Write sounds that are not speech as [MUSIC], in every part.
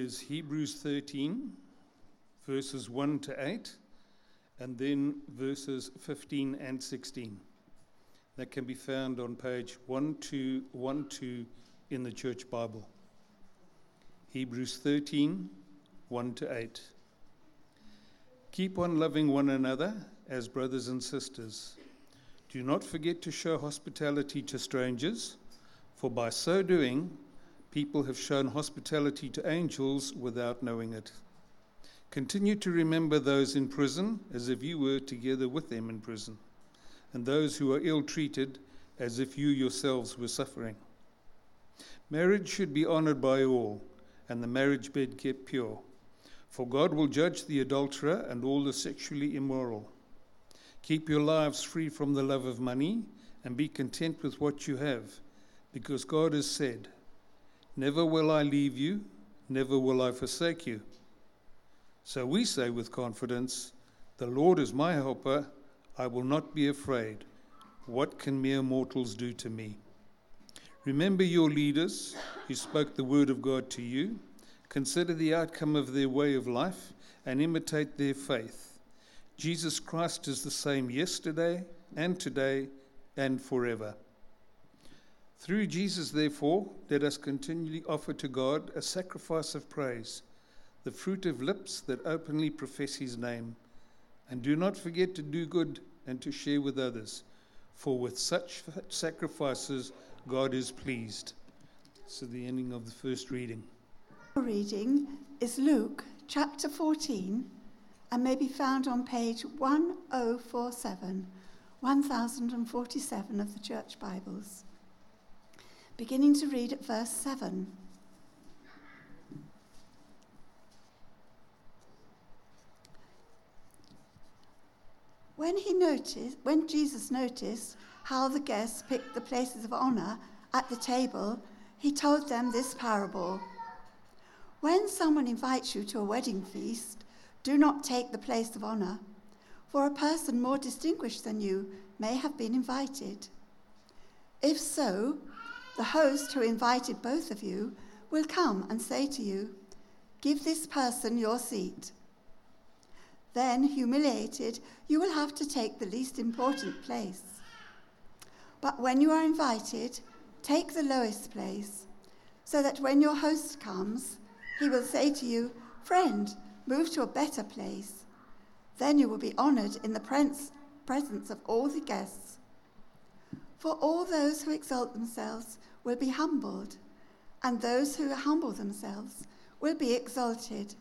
is Hebrews 13, verses 1 to 8, and then verses 15 and 16. That can be found on page 1212 in the Church Bible. Hebrews 13, 1 to 8. Keep on loving one another as brothers and sisters. Do not forget to show hospitality to strangers, for by so doing, people have shown hospitality to angels without knowing it. Continue to remember those in prison as if you were together with them in prison, and those who are ill treated as if you yourselves were suffering. Marriage should be honored by all, and the marriage bed kept pure, for God will judge the adulterer and all the sexually immoral. Keep your lives free from the love of money and be content with what you have, because God has said, Never will I leave you, never will I forsake you. So we say with confidence, The Lord is my helper, I will not be afraid. What can mere mortals do to me? Remember your leaders who spoke the word of God to you. Consider the outcome of their way of life and imitate their faith. Jesus Christ is the same yesterday and today and forever. Through Jesus, therefore, let us continually offer to God a sacrifice of praise, the fruit of lips that openly profess his name. And do not forget to do good and to share with others, for with such sacrifices God is pleased. So, the ending of the first reading. Our Reading is Luke chapter 14 and may be found on page 1047, 1047 of the Church Bibles beginning to read at verse 7. When he noticed, when Jesus noticed how the guests picked the places of honor at the table, he told them this parable. When someone invites you to a wedding feast, do not take the place of honor, for a person more distinguished than you may have been invited. If so, the host who invited both of you will come and say to you, Give this person your seat. Then, humiliated, you will have to take the least important place. But when you are invited, take the lowest place, so that when your host comes, he will say to you, Friend, move to a better place. Then you will be honored in the presence of all the guests. For all those who exalt themselves will be humbled, and those who humble themselves will be exalted.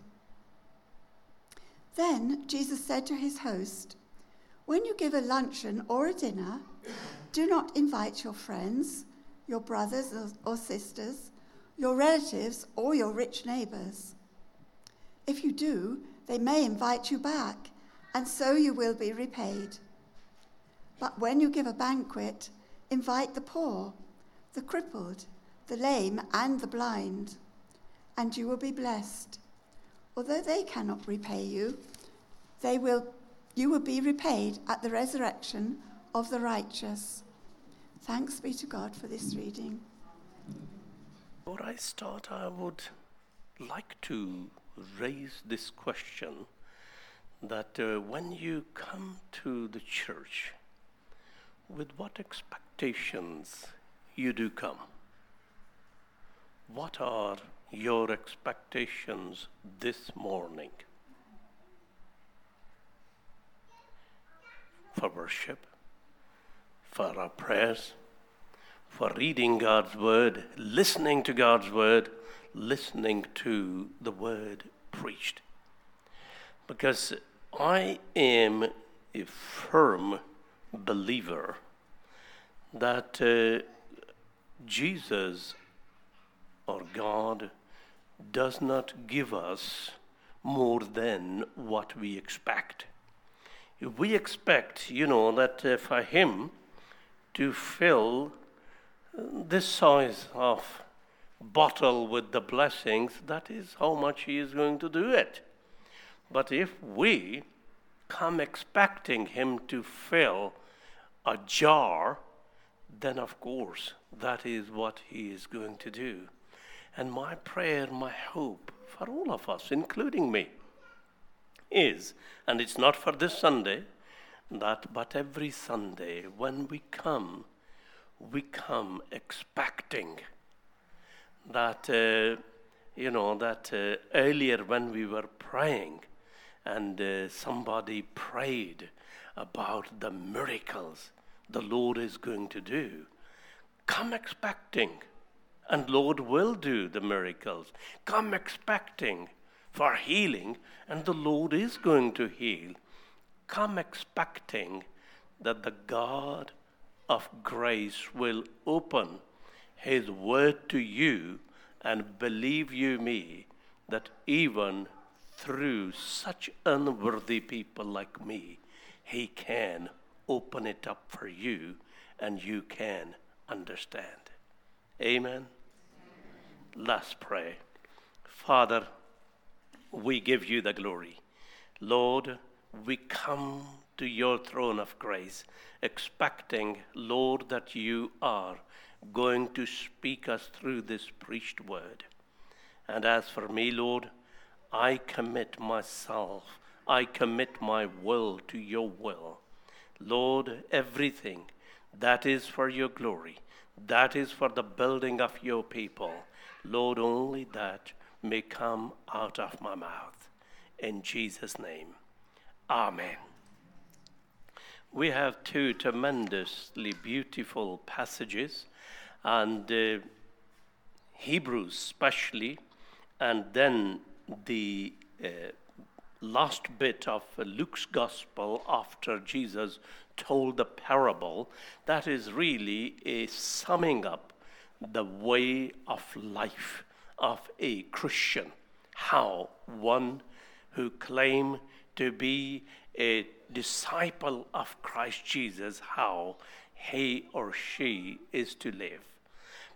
Then Jesus said to his host, When you give a luncheon or a dinner, do not invite your friends, your brothers or sisters, your relatives, or your rich neighbors. If you do, they may invite you back, and so you will be repaid. But when you give a banquet, invite the poor, the crippled, the lame, and the blind, and you will be blessed. Although they cannot repay you, they will, you will be repaid at the resurrection of the righteous. Thanks be to God for this reading. Before I start, I would like to raise this question that uh, when you come to the church, with what expectations you do come? What are your expectations this morning? For worship, for our prayers, for reading God's Word, listening to God's Word, listening to the Word preached. Because I am a firm believer that uh, Jesus or God does not give us more than what we expect. If we expect, you know, that uh, for Him to fill this size of bottle with the blessings, that is how much He is going to do it. But if we come expecting Him to fill a jar, then of course that is what He is going to do. And my prayer, my hope for all of us, including me, is, and it's not for this Sunday, that but every Sunday when we come, we come expecting that, uh, you know, that uh, earlier when we were praying and uh, somebody prayed about the miracles the Lord is going to do, come expecting. And Lord will do the miracles. Come expecting for healing, and the Lord is going to heal. Come expecting that the God of grace will open his word to you and believe you me that even through such unworthy people like me, he can open it up for you and you can understand. Amen. Let's pray. Father, we give you the glory. Lord, we come to your throne of grace, expecting, Lord, that you are going to speak us through this preached word. And as for me, Lord, I commit myself, I commit my will to your will. Lord, everything that is for your glory, that is for the building of your people, Lord, only that may come out of my mouth. In Jesus' name, Amen. We have two tremendously beautiful passages, and uh, Hebrews, especially, and then the uh, last bit of Luke's gospel after Jesus told the parable, that is really a summing up the way of life of a Christian. How one who claim to be a disciple of Christ Jesus, how he or she is to live.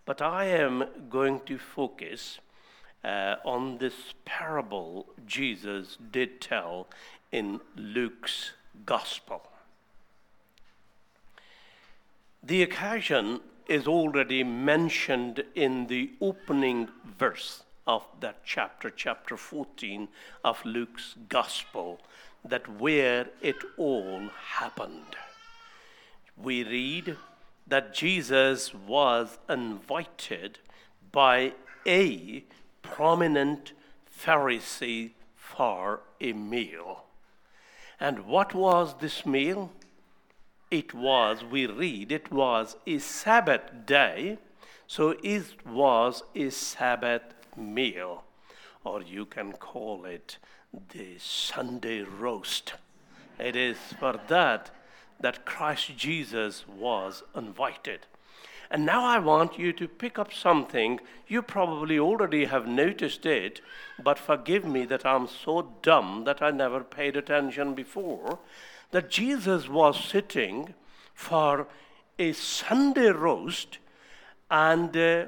But I am going to focus uh, on this parable Jesus did tell in Luke's Gospel. The occasion is already mentioned in the opening verse of that chapter, chapter 14 of Luke's Gospel, that where it all happened. We read that Jesus was invited by a prominent Pharisee for a meal. And what was this meal? It was, we read, it was a Sabbath day, so it was a Sabbath meal, or you can call it the Sunday roast. It is for that that Christ Jesus was invited. And now I want you to pick up something. You probably already have noticed it, but forgive me that I'm so dumb that I never paid attention before. That Jesus was sitting for a Sunday roast, and uh,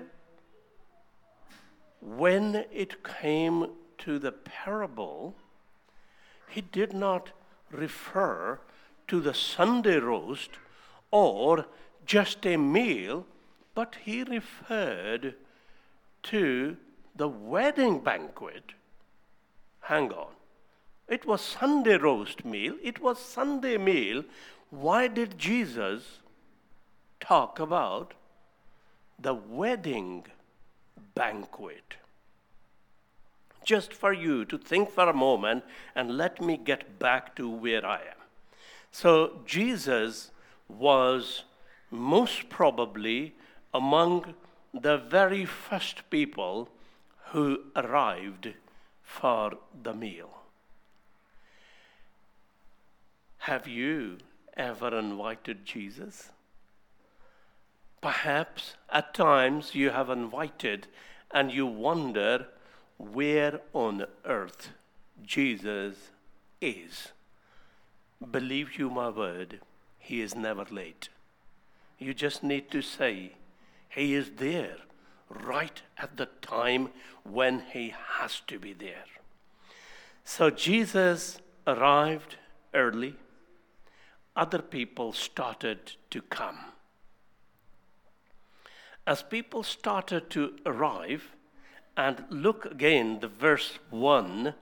when it came to the parable, he did not refer to the Sunday roast or just a meal, but he referred to the wedding banquet. Hang on. It was Sunday roast meal. It was Sunday meal. Why did Jesus talk about the wedding banquet? Just for you to think for a moment and let me get back to where I am. So, Jesus was most probably among the very first people who arrived for the meal. Have you ever invited Jesus? Perhaps at times you have invited and you wonder where on earth Jesus is. Believe you my word, he is never late. You just need to say, he is there right at the time when He has to be there. So Jesus arrived early. Other people started to come. As people started to arrive, And look again, the verse 1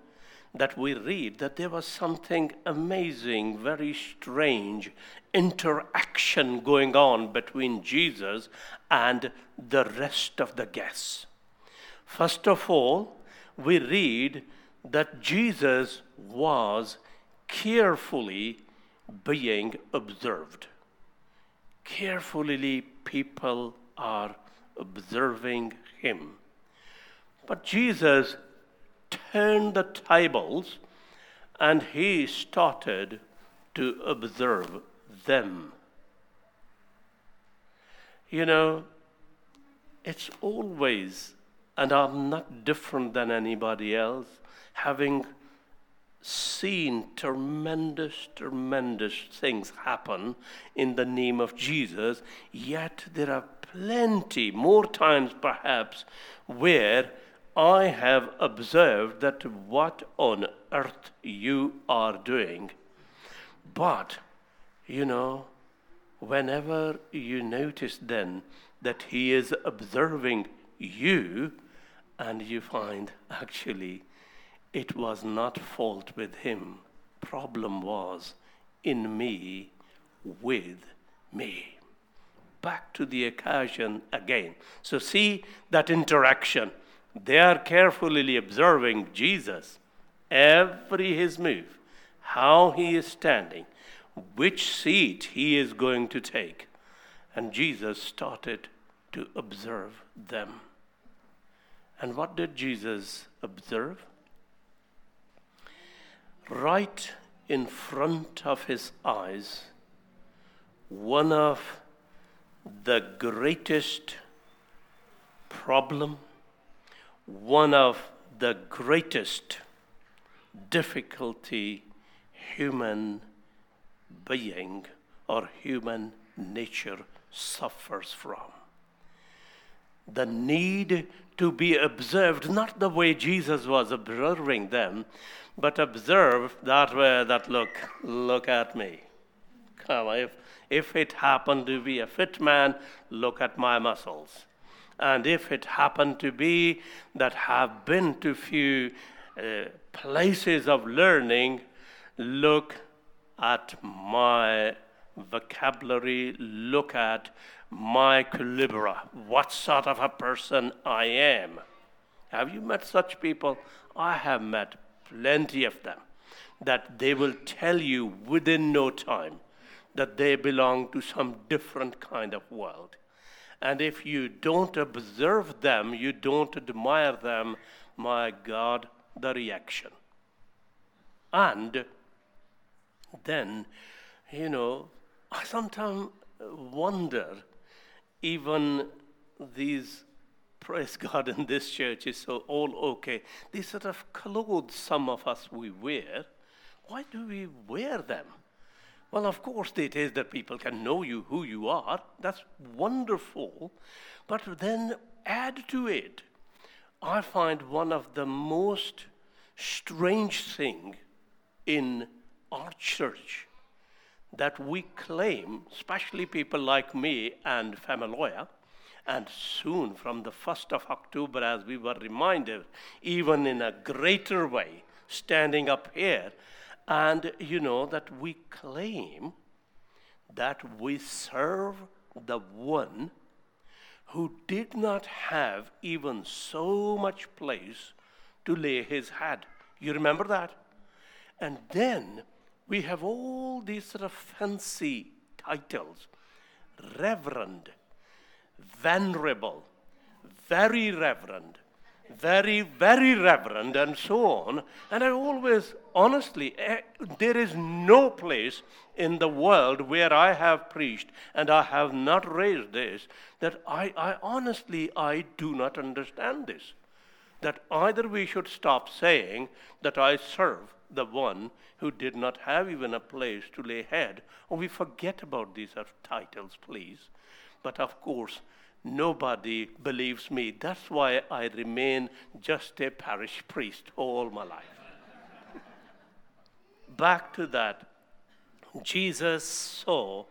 that we read that there was something amazing, very strange interaction going on between Jesus and the rest of the guests. First of all, we read that Jesus was carefully being observed. Carefully, people are observing him. But Jesus turned the tables and he started to observe them. You know, it's always, and I'm not different than anybody else, having seen tremendous, tremendous things happen in the name of Jesus, yet there are plenty, more times perhaps, where I have observed that what on earth you are doing. But, you know, whenever you notice then that he is observing you, and you find actually it was not fault with him, problem was in me, with me. Back to the occasion again. So, see that interaction they are carefully observing Jesus, every his move, how he is standing, which seat he is going to take. And Jesus started to observe them. And what did Jesus observe? Right in front of his eyes, one of the greatest problem one of the greatest difficulty human being or human nature suffers from. The need to be observed, not the way Jesus was observing them, but observe that way that look, look at me. Come, on, if, if it happened to be a fit man, look at my muscles. And if it happened to be that have been to few uh, places of learning, look at my vocabulary, look at my calibra, what sort of a person I am. Have you met such people? I have met plenty of them that they will tell you within no time that they belong to some different kind of world. And if you don't observe them, you don't admire them, my God, the reaction. And then, you know, I sometimes wonder, even these, praise God, [LAUGHS] in this church is so all okay. These sort of clothes some of us we wear, why do we wear them? Well, of course, it is that people can know you who you are. That's wonderful. But then add to it, I find one of the most strange thing in our church that we claim, especially people like me and Famaloya, and soon from the 1st of October, as we were reminded, even in a greater way, standing up here and you know that we claim that we serve the one who did not have even so much place to lay his head. You remember that? And then we have all these sort of fancy titles Reverend, Venerable, Very Reverend, very, very reverend, and so on. And I always, honestly, eh, there is no place in the world where I have preached and I have not raised this that I, I honestly, I do not understand this. That either we should stop saying that I serve the one who did not have even a place to lay head, or we forget about these titles, please. But of course, Nobody believes me. That's why I remain just a parish priest all my life. [LAUGHS] Back to that, Jesus saw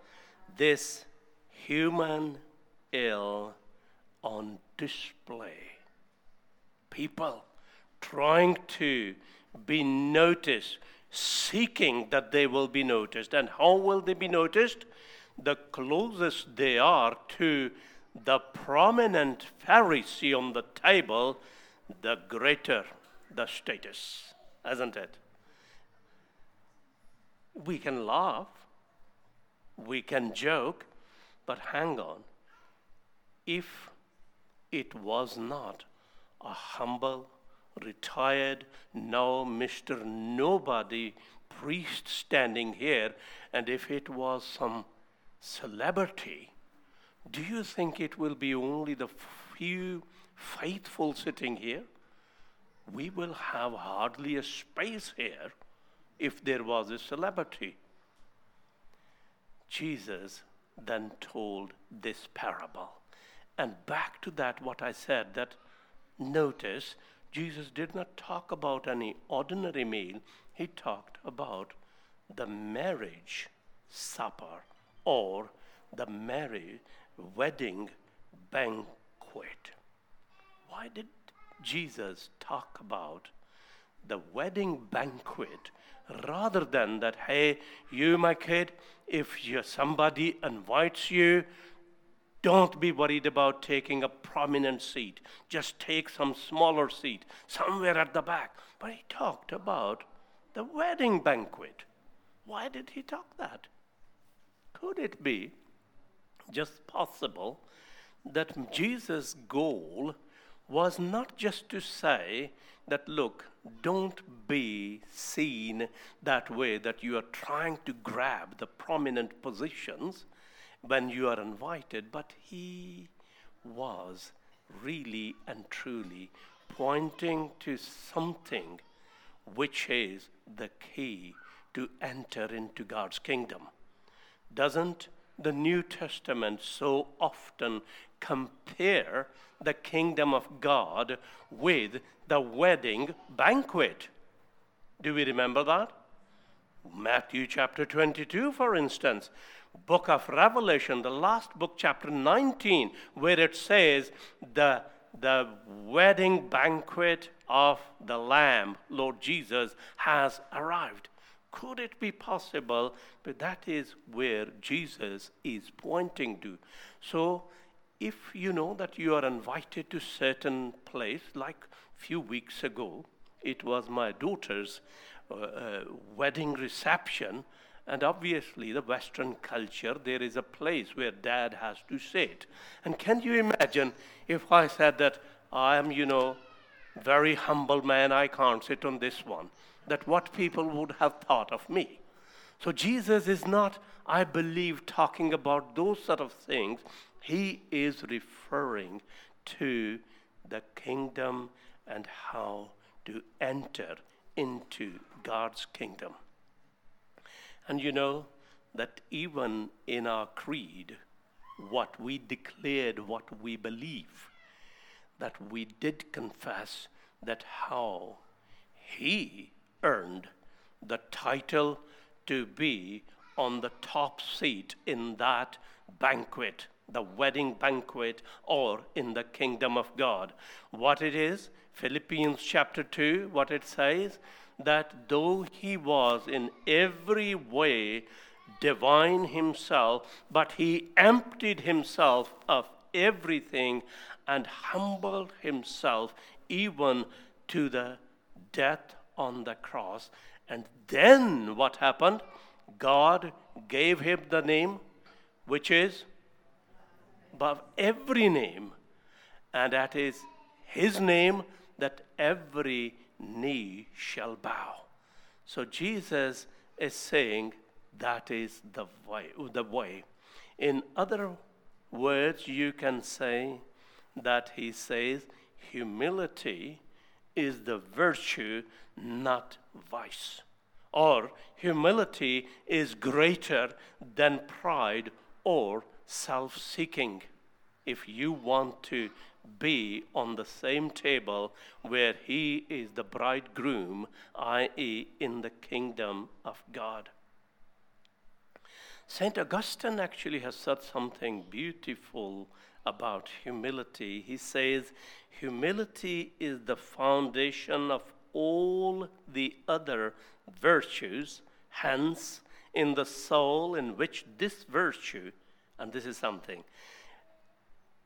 this human ill on display. people trying to be noticed, seeking that they will be noticed. And how will they be noticed? The closest they are to the prominent Pharisee on the table, the greater the status, isn't it? We can laugh, we can joke, but hang on. If it was not a humble, retired, now Mr. Nobody priest standing here, and if it was some celebrity, do you think it will be only the few faithful sitting here? We will have hardly a space here if there was a celebrity. Jesus then told this parable. And back to that, what I said, that notice Jesus did not talk about any ordinary meal, he talked about the marriage supper or the marriage wedding banquet. Why did Jesus talk about the wedding banquet rather than that, hey, you, my kid, if somebody invites you, don't be worried about taking a prominent seat. Just take some smaller seat somewhere at the back. But he talked about the wedding banquet. Why did he talk that? Could it be just possible that Jesus' goal was not just to say that, look, don't be seen that way, that you are trying to grab the prominent positions when you are invited, but he was really and truly pointing to something which is the key to enter into God's kingdom. Doesn't the New Testament so often compare the kingdom of God with the wedding banquet? Do we remember that? Matthew chapter 22, for instance, book of Revelation, the last book, chapter 19, where it says the, the wedding banquet of the Lamb, Lord Jesus, has arrived. Could it be possible? But that is where Jesus is pointing to. So, if you know that you are invited to certain place, like few weeks ago, it was my daughter's uh, uh, wedding reception, and obviously, the Western culture, there is a place where dad has to sit. And can you imagine if I said that I am, you know, very humble man, I can't sit on this one? that what people would have thought of me. So Jesus is not, I believe, talking about those sort of things. He is referring to the kingdom and how to enter into God's kingdom. And you know that even in our creed, what we declared, what we believe, that we did confess that how He earned the title to be on the top seat in that banquet, the wedding banquet, or in the kingdom of God. What it is, Philippians chapter 2, what it says, that though he was in every way divine himself, but he emptied himself of everything and humbled himself even to the death on the cross. And then what happened? God gave him the name which is above every name, and that is his name that every knee shall bow. So Jesus is saying that is the way. The way. In other words, you can say that he says humility is the virtue, not vice. Or humility is greater than pride or self seeking. If you want to be on the same table where he is the bridegroom, i.e., in the kingdom of God. St. Augustine actually has said something beautiful about humility. He says, Humility is the foundation of all the other virtues, hence, in the soul in which this virtue, and this is something,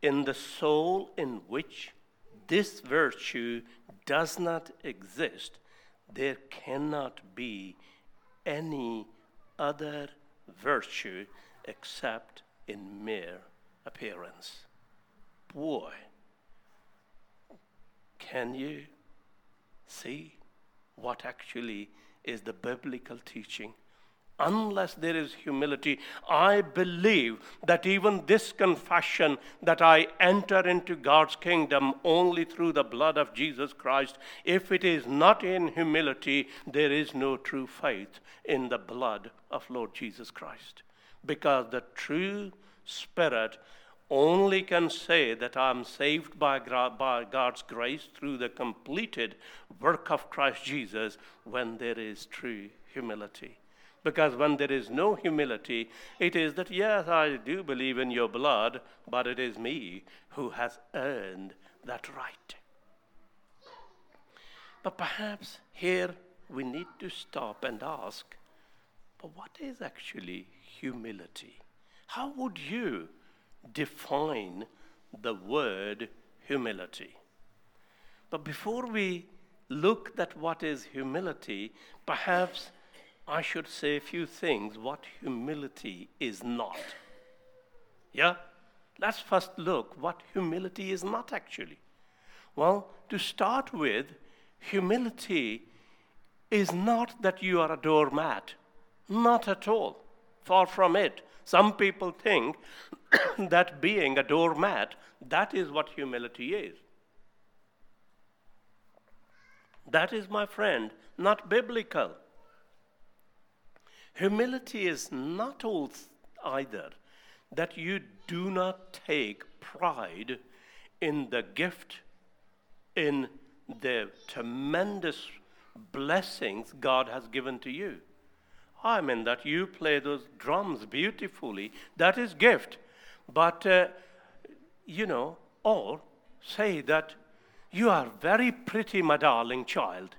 in the soul in which this virtue does not exist, there cannot be any other virtue except in mere appearance. Boy, can you see what actually is the biblical teaching? Unless there is humility, I believe that even this confession that I enter into God's kingdom only through the blood of Jesus Christ, if it is not in humility, there is no true faith in the blood of Lord Jesus Christ. Because the true spirit only can say that I'm saved by, by God's grace through the completed work of Christ Jesus when there is true humility. Because when there is no humility, it is that, yes, I do believe in your blood, but it is me who has earned that right. But perhaps here we need to stop and ask, but what is actually humility? How would you define the word humility? But before we look at what is humility, perhaps I should say a few things what humility is not. Yeah? Let's first look what humility is not actually. Well, to start with, humility is not that you are a doormat. Not at all. Far from it. Some people think [COUGHS] that being a doormat, that is what humility is. That is, my friend, not biblical. Humility is not all either that you do not take pride in the gift, in the tremendous blessings God has given to you. I mean that you play those drums beautifully. That is gift. But, uh, you know, or say that you are very pretty, my darling child.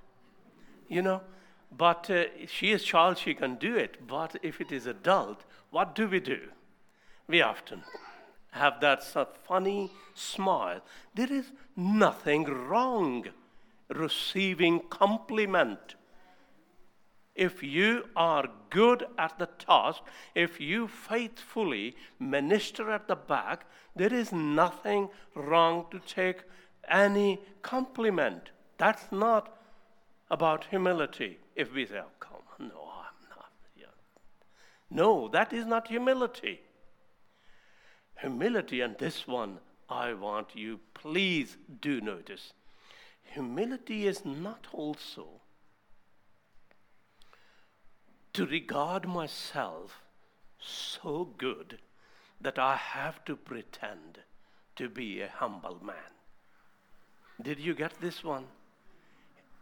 You know, but uh, she is child, she can do it. But if it is adult, what do we do? We often have that funny smile. There is nothing wrong receiving compliment. If you are good at the task, if you faithfully minister at the back, there is nothing wrong to take any compliment. That's not about humility if we say, oh, come no, I'm not. Yeah. No, that is not humility. Humility, and this one I want you, please do notice. Humility is not also to regard myself so good that I have to pretend to be a humble man. Did you get this one?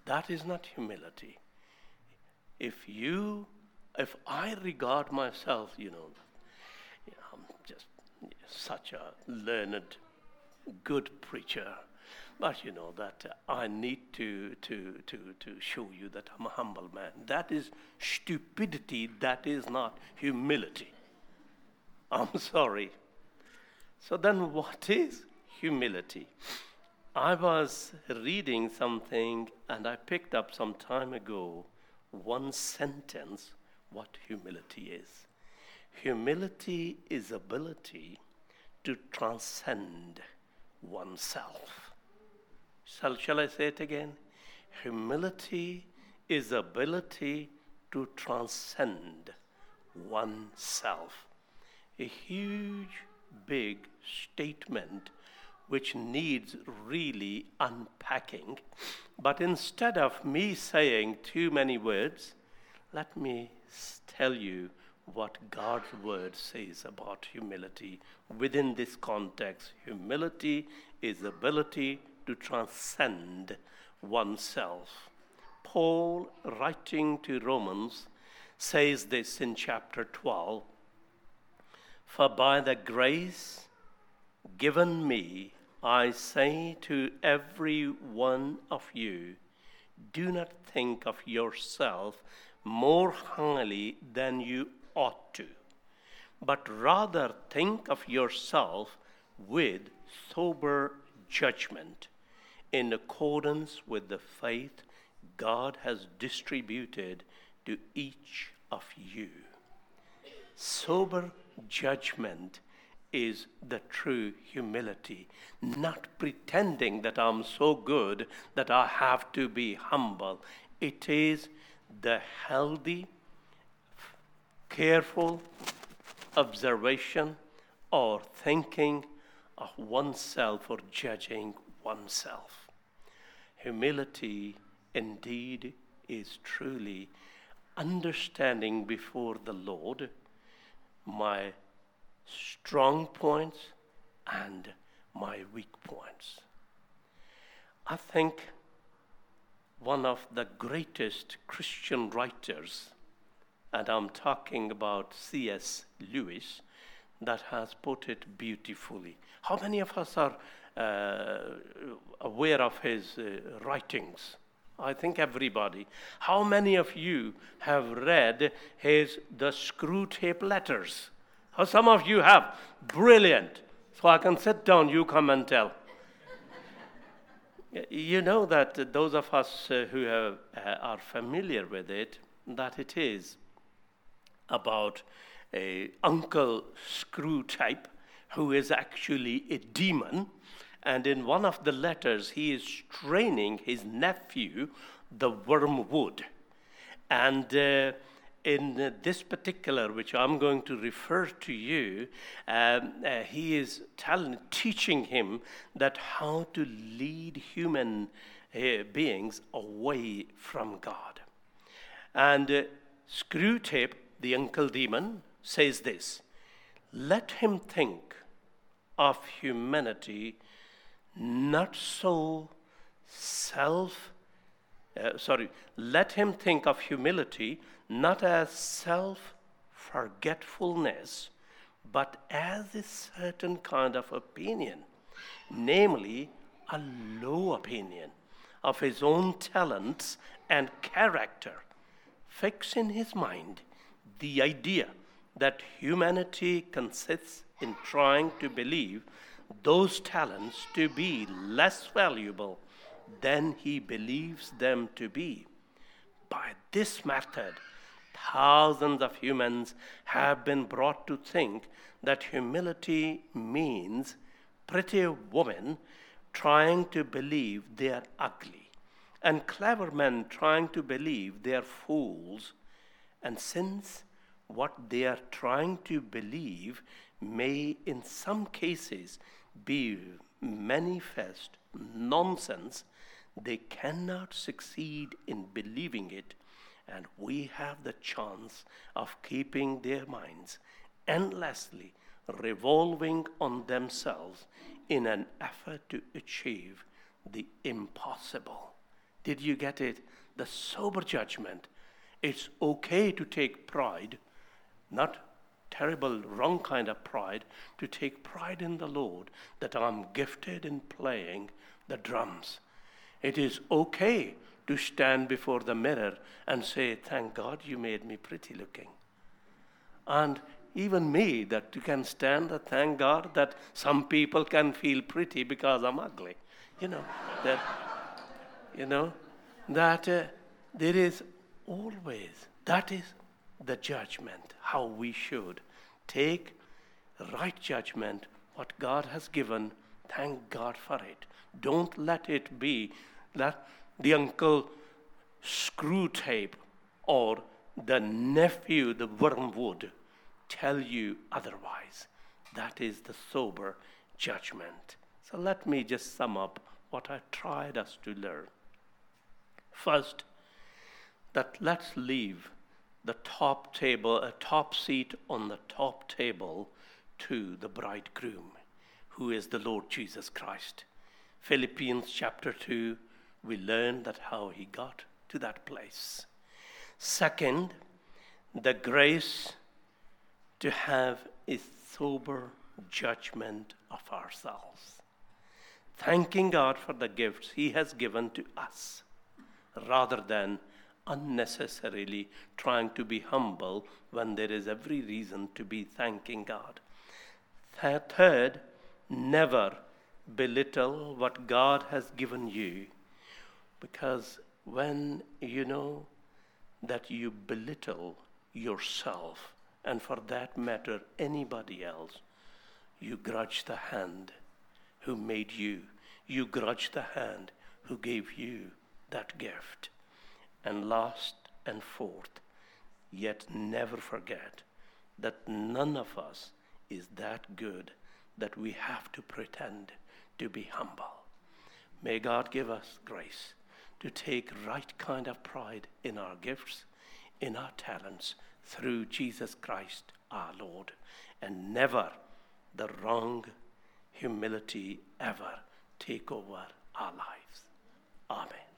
That is not humility. If you, if I regard myself, you know, I'm just such a learned, good preacher, but you know that I need to, to, to, to show you that I'm a humble man. That is stupidity, that is not humility. I'm sorry. So then, what is humility? I was reading something and I picked up some time ago one sentence what humility is. Humility is ability to transcend oneself. Shall, shall I say it again? Humility is ability to transcend oneself. A huge, big statement which needs really unpacking. But instead of me saying too many words, let me tell you what God's word says about humility within this context. Humility is ability to transcend oneself. Paul, writing to Romans, says this in chapter 12 For by the grace given me, I say to every one of you, do not think of yourself more highly than you ought to, but rather think of yourself with sober judgment in accordance with the faith God has distributed to each of you. Sober judgment is the true humility, not pretending that I'm so good that I have to be humble. It is the healthy, careful observation or thinking of oneself or judging oneself. Humility indeed is truly understanding before the Lord my strong points and my weak points. I think one of the greatest Christian writers, and I'm talking about C.S. Lewis, that has put it beautifully. How many of us are uh, aware of his uh, writings? I think everybody. How many of you have read his The Screwtape Letters? How some of you have? Brilliant. So I can sit down, you come and tell. you know that those of us uh, who have, uh, are familiar with it, that it is about a Uncle Screwtape who is actually a demon. And in one of the letters, he is training his nephew, the wormwood. And uh, in this particular, which I'm going to refer to you, um, uh, he is telling, teaching him that how to lead human uh, beings away from God. And uh, Screwtape, the uncle demon, says this Let him think of humanity not so self, uh, sorry, let him think of humility not as self forgetfulness, but as a certain kind of opinion, namely a low opinion of his own talents and character, fix in his mind the idea that humanity consists in trying to believe those talents to be less valuable than he believes them to be. By this method, thousands of humans have been brought to think that humility means pretty women trying to believe they are ugly, and clever men trying to believe they are fools. And since what they are trying to believe may, in some cases, be manifest nonsense, they cannot succeed in believing it and we have the chance of keeping their minds endlessly revolving on themselves in an effort to achieve the impossible. Did you get it? The sober judgment. It's okay to take pride, not terrible, wrong kind of pride, to take pride in the Lord that I'm gifted in playing the drums. It is okay to stand before the mirror and say, Thank God you made me pretty looking. And even me, that you can stand and thank God that some people can feel pretty because I'm ugly. You know, that, you know, that uh, there is always, that is the judgment, how we should take right judgment, what God has given, thank God for it. Don't let it be that the uncle Screwtape or the nephew, the wormwood, tell you otherwise. That is the sober judgment. So let me just sum up what I tried us to learn. First, that let's leave the top table, a top seat on the top table to the bridegroom, who is the Lord Jesus Christ. Philippians chapter 2, we learn that how he got to that place. Second, the grace to have a sober judgment of ourselves. Thanking God for the gifts He has given to us rather than unnecessarily trying to be humble when there is every reason to be thanking God. Third, never belittle what God has given you because when you know that you belittle yourself, and for that matter, anybody else, you grudge the hand who made you. You grudge the hand who gave you that gift. And last and fourth, yet never forget that none of us is that good that we have to pretend to be humble. May God give us grace to take right kind of pride in our gifts, in our talents, through Jesus Christ our Lord, and never the wrong humility ever take over our lives. Amen.